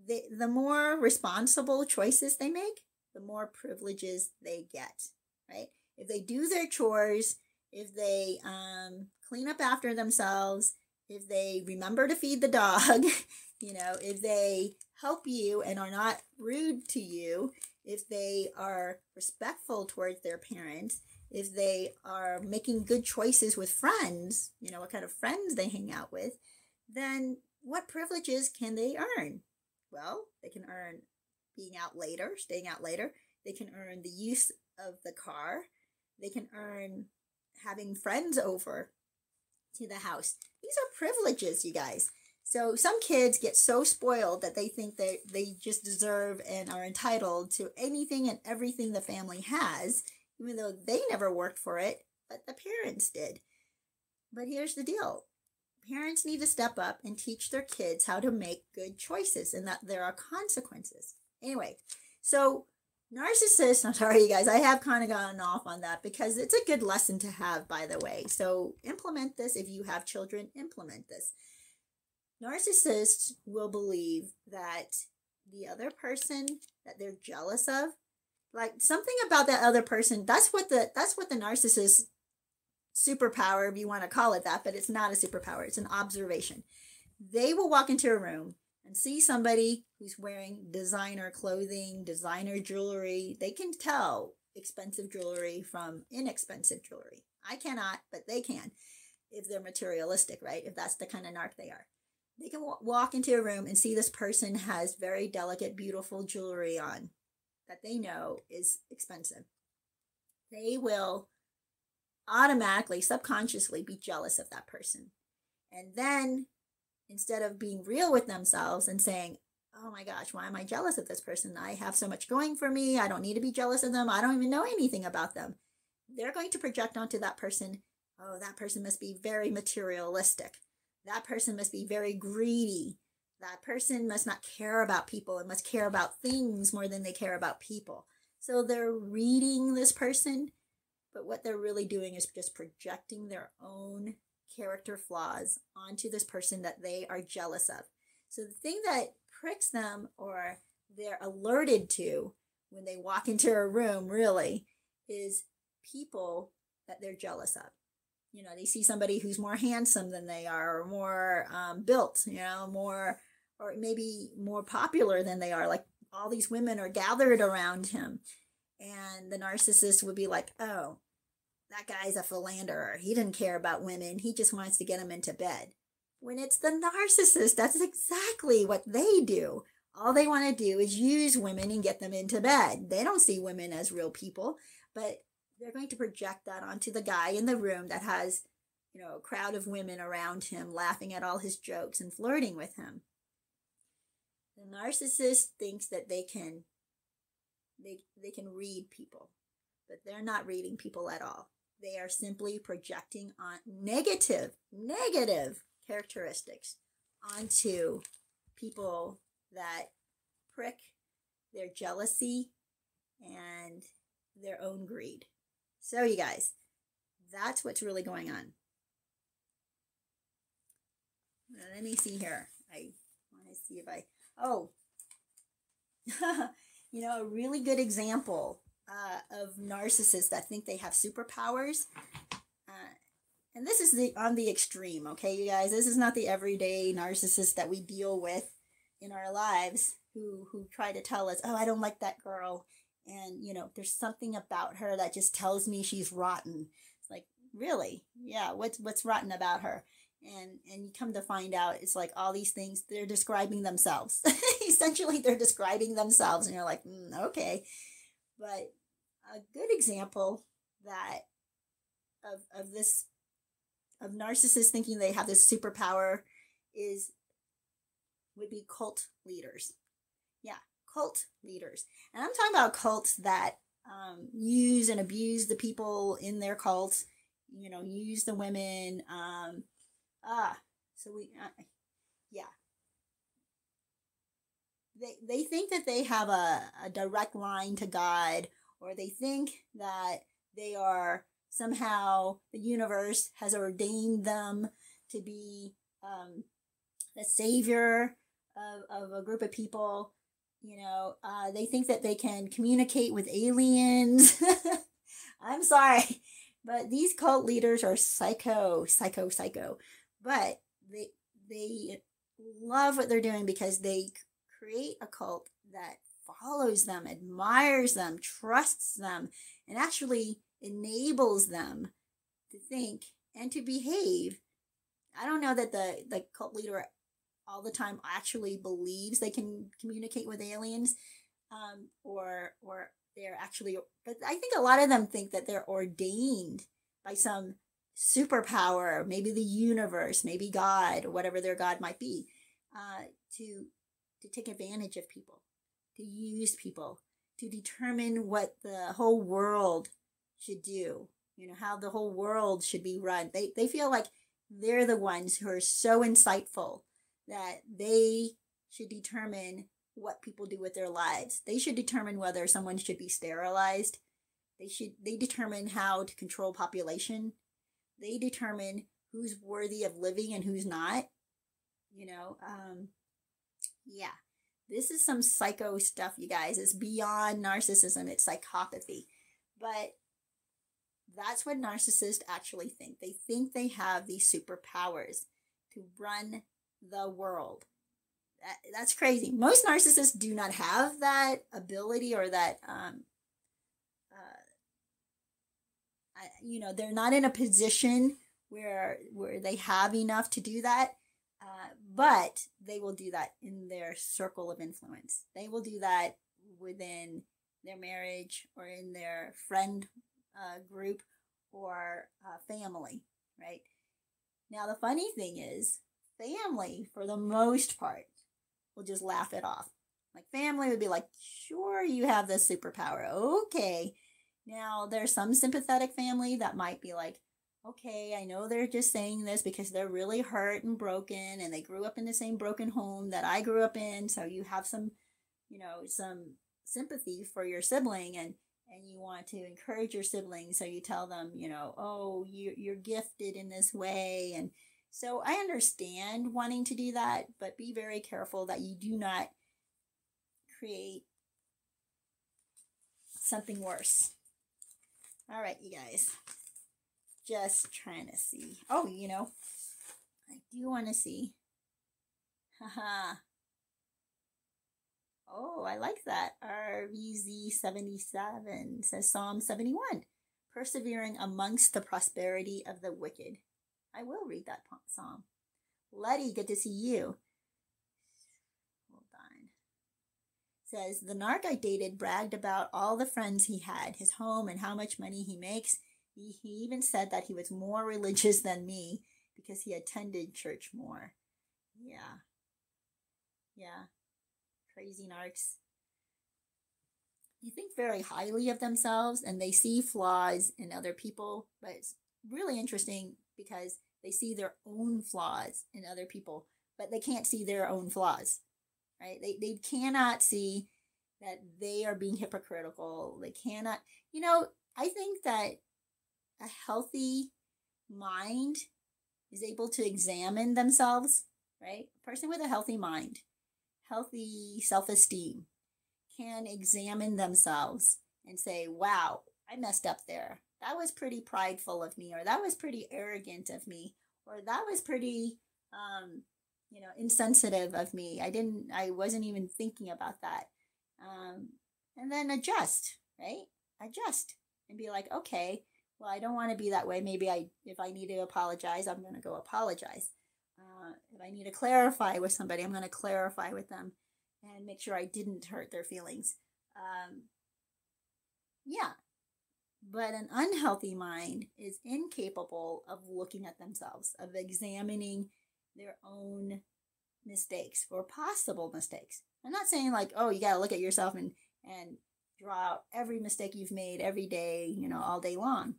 the, the more responsible choices they make, the more privileges they get, right? If they do their chores, if they um, clean up after themselves, if they remember to feed the dog, you know, if they help you and are not rude to you, if they are respectful towards their parents, if they are making good choices with friends, you know, what kind of friends they hang out with, then what privileges can they earn? Well, they can earn being out later, staying out later. They can earn the use of the car. They can earn having friends over to the house. These are privileges, you guys. So some kids get so spoiled that they think that they just deserve and are entitled to anything and everything the family has, even though they never worked for it, but the parents did. But here's the deal parents need to step up and teach their kids how to make good choices and that there are consequences. Anyway, so narcissists, i'm sorry you guys i have kind of gone off on that because it's a good lesson to have by the way. So implement this. If you have children implement this. Narcissists will believe that the other person that they're jealous of like something about that other person that's what the that's what the narcissist superpower if you want to call it that but it's not a superpower it's an observation. They will walk into a room and see somebody who's wearing designer clothing, designer jewelry, they can tell expensive jewelry from inexpensive jewelry. I cannot, but they can if they're materialistic, right? If that's the kind of narc they are. They can walk into a room and see this person has very delicate, beautiful jewelry on that they know is expensive. They will automatically, subconsciously be jealous of that person. And then instead of being real with themselves and saying, oh my gosh, why am I jealous of this person? I have so much going for me. I don't need to be jealous of them. I don't even know anything about them. They're going to project onto that person, oh, that person must be very materialistic. That person must be very greedy. That person must not care about people and must care about things more than they care about people. So they're reading this person, but what they're really doing is just projecting their own character flaws onto this person that they are jealous of. So the thing that pricks them or they're alerted to when they walk into a room really is people that they're jealous of. You know, they see somebody who's more handsome than they are or more um, built, you know, more or maybe more popular than they are. Like all these women are gathered around him. And the narcissist would be like, oh, that guy's a philanderer. He doesn't care about women. He just wants to get them into bed. When it's the narcissist, that's exactly what they do. All they want to do is use women and get them into bed. They don't see women as real people, but they're going to project that onto the guy in the room that has, you know, a crowd of women around him laughing at all his jokes and flirting with him. The narcissist thinks that they can they they can read people, but they're not reading people at all. They are simply projecting on negative, negative characteristics onto people that prick their jealousy and their own greed. So, you guys, that's what's really going on. Let me see here. I want to see if I. Oh, you know, a really good example uh, of narcissists that think they have superpowers. Uh, and this is the on the extreme, okay, you guys. This is not the everyday narcissist that we deal with in our lives who who try to tell us, "Oh, I don't like that girl," and you know, there's something about her that just tells me she's rotten. It's like, really? Yeah. What's what's rotten about her? and and you come to find out it's like all these things they're describing themselves essentially they're describing themselves and you're like mm, okay but a good example that of of this of narcissists thinking they have this superpower is would be cult leaders yeah cult leaders and i'm talking about cults that um, use and abuse the people in their cults you know use the women um, Ah, so we, uh, yeah. They, they think that they have a, a direct line to God, or they think that they are somehow the universe has ordained them to be um, the savior of, of a group of people. You know, uh, they think that they can communicate with aliens. I'm sorry, but these cult leaders are psycho, psycho, psycho but they they love what they're doing because they create a cult that follows them, admires them, trusts them, and actually enables them to think and to behave. I don't know that the the cult leader all the time actually believes they can communicate with aliens, um, or or they're actually. But I think a lot of them think that they're ordained by some superpower, maybe the universe, maybe God, or whatever their God might be, uh, to to take advantage of people, to use people, to determine what the whole world should do. You know how the whole world should be run. They they feel like they're the ones who are so insightful that they should determine what people do with their lives. They should determine whether someone should be sterilized. They should they determine how to control population they determine who's worthy of living and who's not. You know, um, yeah, this is some psycho stuff, you guys. It's beyond narcissism, it's psychopathy. But that's what narcissists actually think. They think they have these superpowers to run the world. That, that's crazy. Most narcissists do not have that ability or that um, uh you know they're not in a position where where they have enough to do that but they will do that in their circle of influence. They will do that within their marriage or in their friend uh, group or uh, family right? Now the funny thing is family for the most part will just laugh it off. Like family would be like sure you have this superpower. Okay. Now, there's some sympathetic family that might be like, okay, I know they're just saying this because they're really hurt and broken and they grew up in the same broken home that I grew up in. So you have some, you know, some sympathy for your sibling and and you want to encourage your sibling so you tell them you know oh you, you're gifted in this way and so i understand wanting to do that but be very careful that you do not create something worse all right, you guys. Just trying to see. Oh, you know, I do want to see. Haha. oh, I like that. RVZ77 says Psalm 71. Persevering amongst the prosperity of the wicked. I will read that psalm. Letty, good to see you. Hold on. Says the narc I dated bragged about all the friends he had, his home, and how much money he makes. He, he even said that he was more religious than me because he attended church more. Yeah. Yeah. Crazy narcs. you think very highly of themselves and they see flaws in other people, but it's really interesting because they see their own flaws in other people, but they can't see their own flaws, right? They, they cannot see that they are being hypocritical. They cannot, you know, I think that a healthy mind is able to examine themselves, right? A person with a healthy mind, healthy self esteem, can examine themselves and say, wow, I messed up there. That was pretty prideful of me, or that was pretty arrogant of me, or that was pretty, um, you know, insensitive of me. I didn't, I wasn't even thinking about that. Um, and then adjust, right? Adjust and be like, okay, well, I don't want to be that way. Maybe I, if I need to apologize, I'm going to go apologize. Uh, if I need to clarify with somebody, I'm going to clarify with them and make sure I didn't hurt their feelings. Um, yeah. But an unhealthy mind is incapable of looking at themselves, of examining their own mistakes or possible mistakes. I'm not saying like, oh, you got to look at yourself and, and draw out every mistake you've made every day, you know, all day long.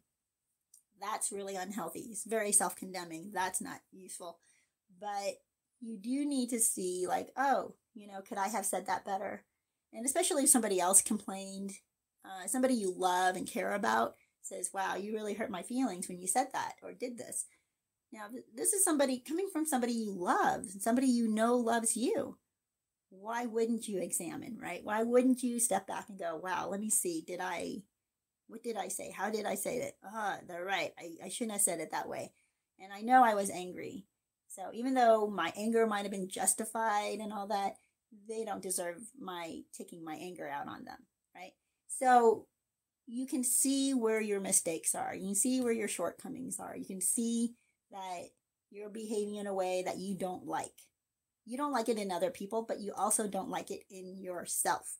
That's really unhealthy. It's very self condemning. That's not useful. But you do need to see, like, oh, you know, could I have said that better? And especially if somebody else complained, uh, somebody you love and care about says, wow, you really hurt my feelings when you said that or did this. Now, this is somebody coming from somebody you love, somebody you know loves you. Why wouldn't you examine, right? Why wouldn't you step back and go, wow, let me see, did I, what did I say? How did I say it? Ah, oh, they're right. I, I shouldn't have said it that way. And I know I was angry. So even though my anger might have been justified and all that, they don't deserve my taking my anger out on them, right? So you can see where your mistakes are. You can see where your shortcomings are. You can see that you're behaving in a way that you don't like. You don't like it in other people, but you also don't like it in yourself.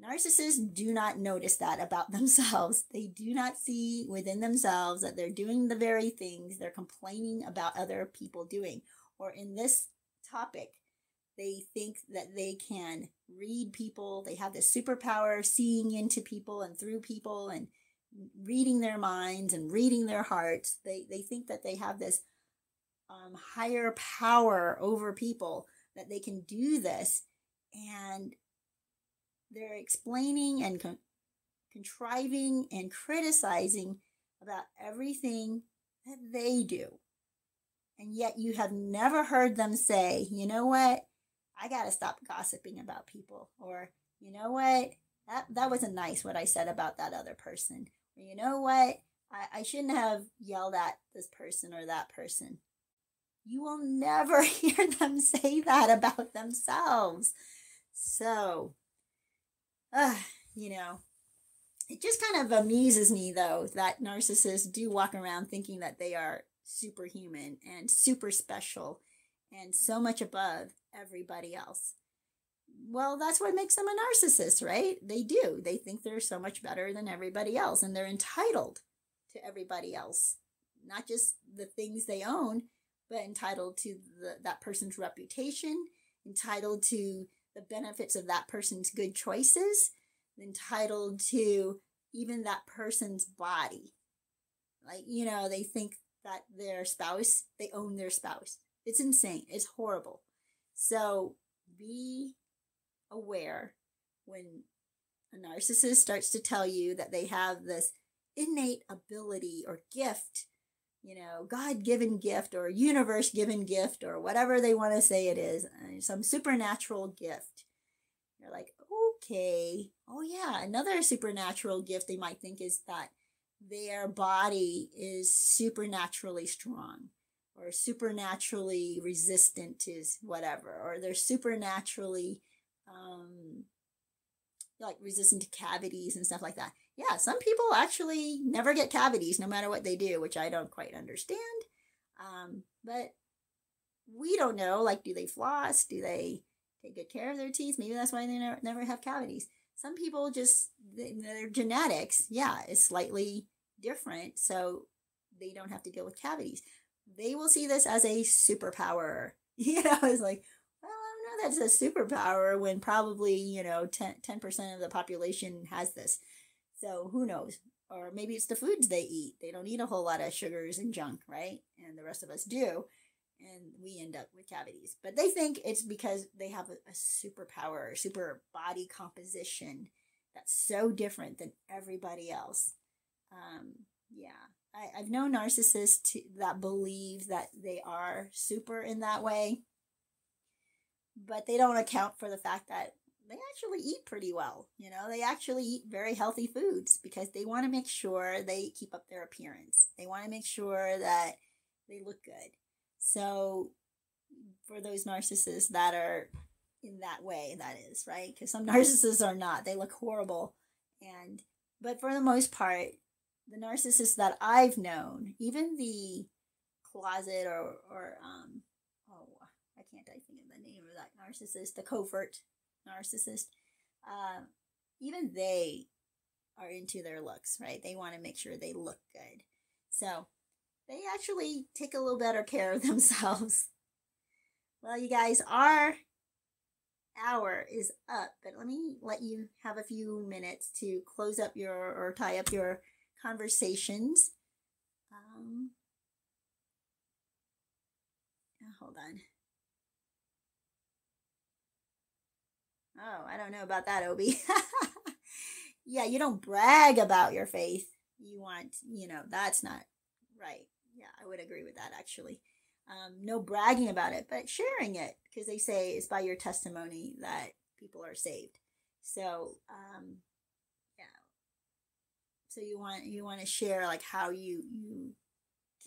Narcissists do not notice that about themselves. They do not see within themselves that they're doing the very things they're complaining about other people doing. Or in this topic, they think that they can read people. They have this superpower of seeing into people and through people and reading their minds and reading their hearts. They, they think that they have this um, higher power over people, that they can do this. And they're explaining and con- contriving and criticizing about everything that they do. And yet you have never heard them say, you know what? I got to stop gossiping about people. Or, you know what? That, that wasn't nice what I said about that other person. Or, you know what? I, I shouldn't have yelled at this person or that person. You will never hear them say that about themselves. So, uh, you know, it just kind of amuses me though that narcissists do walk around thinking that they are superhuman and super special and so much above everybody else. Well, that's what makes them a narcissist, right? They do. They think they're so much better than everybody else and they're entitled to everybody else. Not just the things they own, but entitled to the, that person's reputation, entitled to the benefits of that person's good choices, entitled to even that person's body. Like, you know, they think that their spouse, they own their spouse. It's insane. It's horrible. So be aware when a narcissist starts to tell you that they have this innate ability or gift you know, God given gift or universe given gift or whatever they want to say it is, uh, some supernatural gift. You're like, okay, oh yeah, another supernatural gift they might think is that their body is supernaturally strong or supernaturally resistant to whatever, or they're supernaturally um, like resistant to cavities and stuff like that yeah, some people actually never get cavities no matter what they do, which I don't quite understand. Um, but we don't know. Like, do they floss? Do they take good care of their teeth? Maybe that's why they never, never have cavities. Some people just, their genetics, yeah, is slightly different. So they don't have to deal with cavities. They will see this as a superpower. You know, it's like, well, I don't know that's a superpower when probably, you know, 10, 10% of the population has this. So who knows? Or maybe it's the foods they eat. They don't eat a whole lot of sugars and junk, right? And the rest of us do. And we end up with cavities. But they think it's because they have a, a superpower, super body composition that's so different than everybody else. Um, yeah. I, I've known narcissists to, that believe that they are super in that way, but they don't account for the fact that they actually eat pretty well. You know, they actually eat very healthy foods because they want to make sure they keep up their appearance. They want to make sure that they look good. So, for those narcissists that are in that way, that is, right? Because some narcissists are not, they look horrible. And, but for the most part, the narcissists that I've known, even the closet or, or, um, oh, I can't I think of the name of that narcissist, the covert narcissist, uh, even they are into their looks, right? They want to make sure they look good. So they actually take a little better care of themselves. Well, you guys, our hour is up, but let me let you have a few minutes to close up your or tie up your conversations. Um, hold on. Oh, I don't know about that, Obi. yeah, you don't brag about your faith. You want, you know, that's not right. Yeah, I would agree with that actually. Um, no bragging about it, but sharing it because they say it's by your testimony that people are saved. So, um, yeah. So you want you want to share like how you you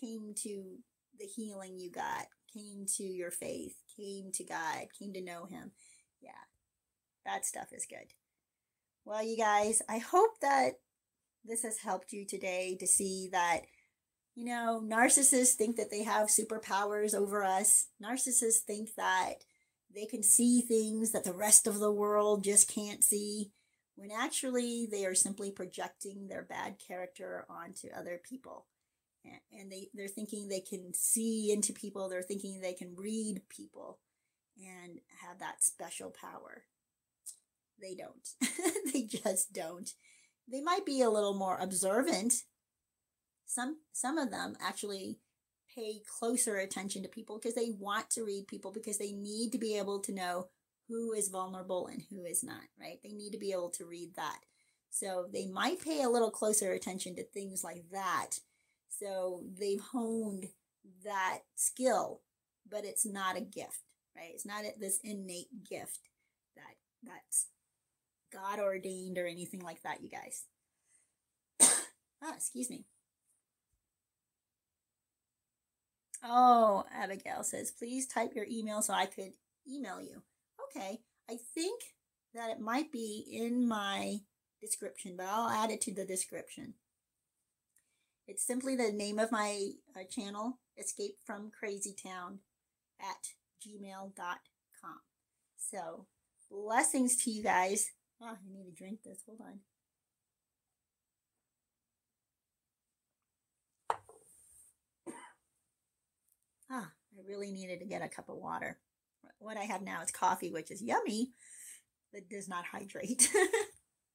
came to the healing you got, came to your faith, came to God, came to know Him. Yeah, that stuff is good. Well, you guys, I hope that this has helped you today to see that, you know, narcissists think that they have superpowers over us. Narcissists think that they can see things that the rest of the world just can't see, when actually they are simply projecting their bad character onto other people. And they, they're thinking they can see into people, they're thinking they can read people and have that special power. They don't. they just don't. They might be a little more observant. Some some of them actually pay closer attention to people because they want to read people because they need to be able to know who is vulnerable and who is not, right? They need to be able to read that. So they might pay a little closer attention to things like that. So they've honed that skill, but it's not a gift, right? It's not this innate gift that that's God ordained or anything like that, you guys. ah, excuse me. Oh, Abigail says, please type your email so I could email you. Okay, I think that it might be in my description, but I'll add it to the description. It's simply the name of my uh, channel, Escape from Crazy Town at gmail.com. So, blessings to you guys. Oh, I need to drink this. Hold on. Ah, I really needed to get a cup of water. What I have now is coffee, which is yummy, but does not hydrate.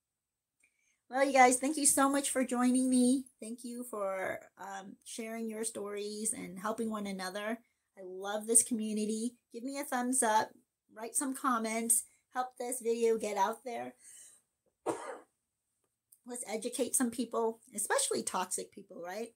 well, you guys, thank you so much for joining me. Thank you for um, sharing your stories and helping one another. I love this community. Give me a thumbs up, write some comments help this video get out there. Let's educate some people, especially toxic people, right?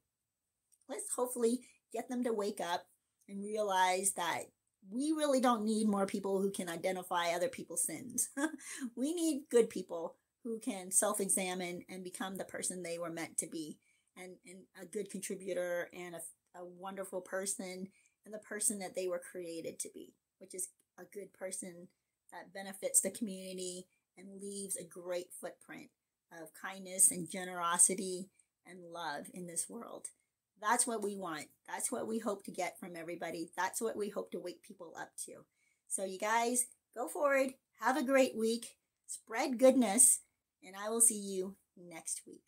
Let's hopefully get them to wake up and realize that we really don't need more people who can identify other people's sins. we need good people who can self examine and become the person they were meant to be, and, and a good contributor and a, a wonderful person and the person that they were created to be, which is a good person that benefits the community and leaves a great footprint of kindness and generosity and love in this world. That's what we want. That's what we hope to get from everybody. That's what we hope to wake people up to. So, you guys, go forward. Have a great week. Spread goodness. And I will see you next week.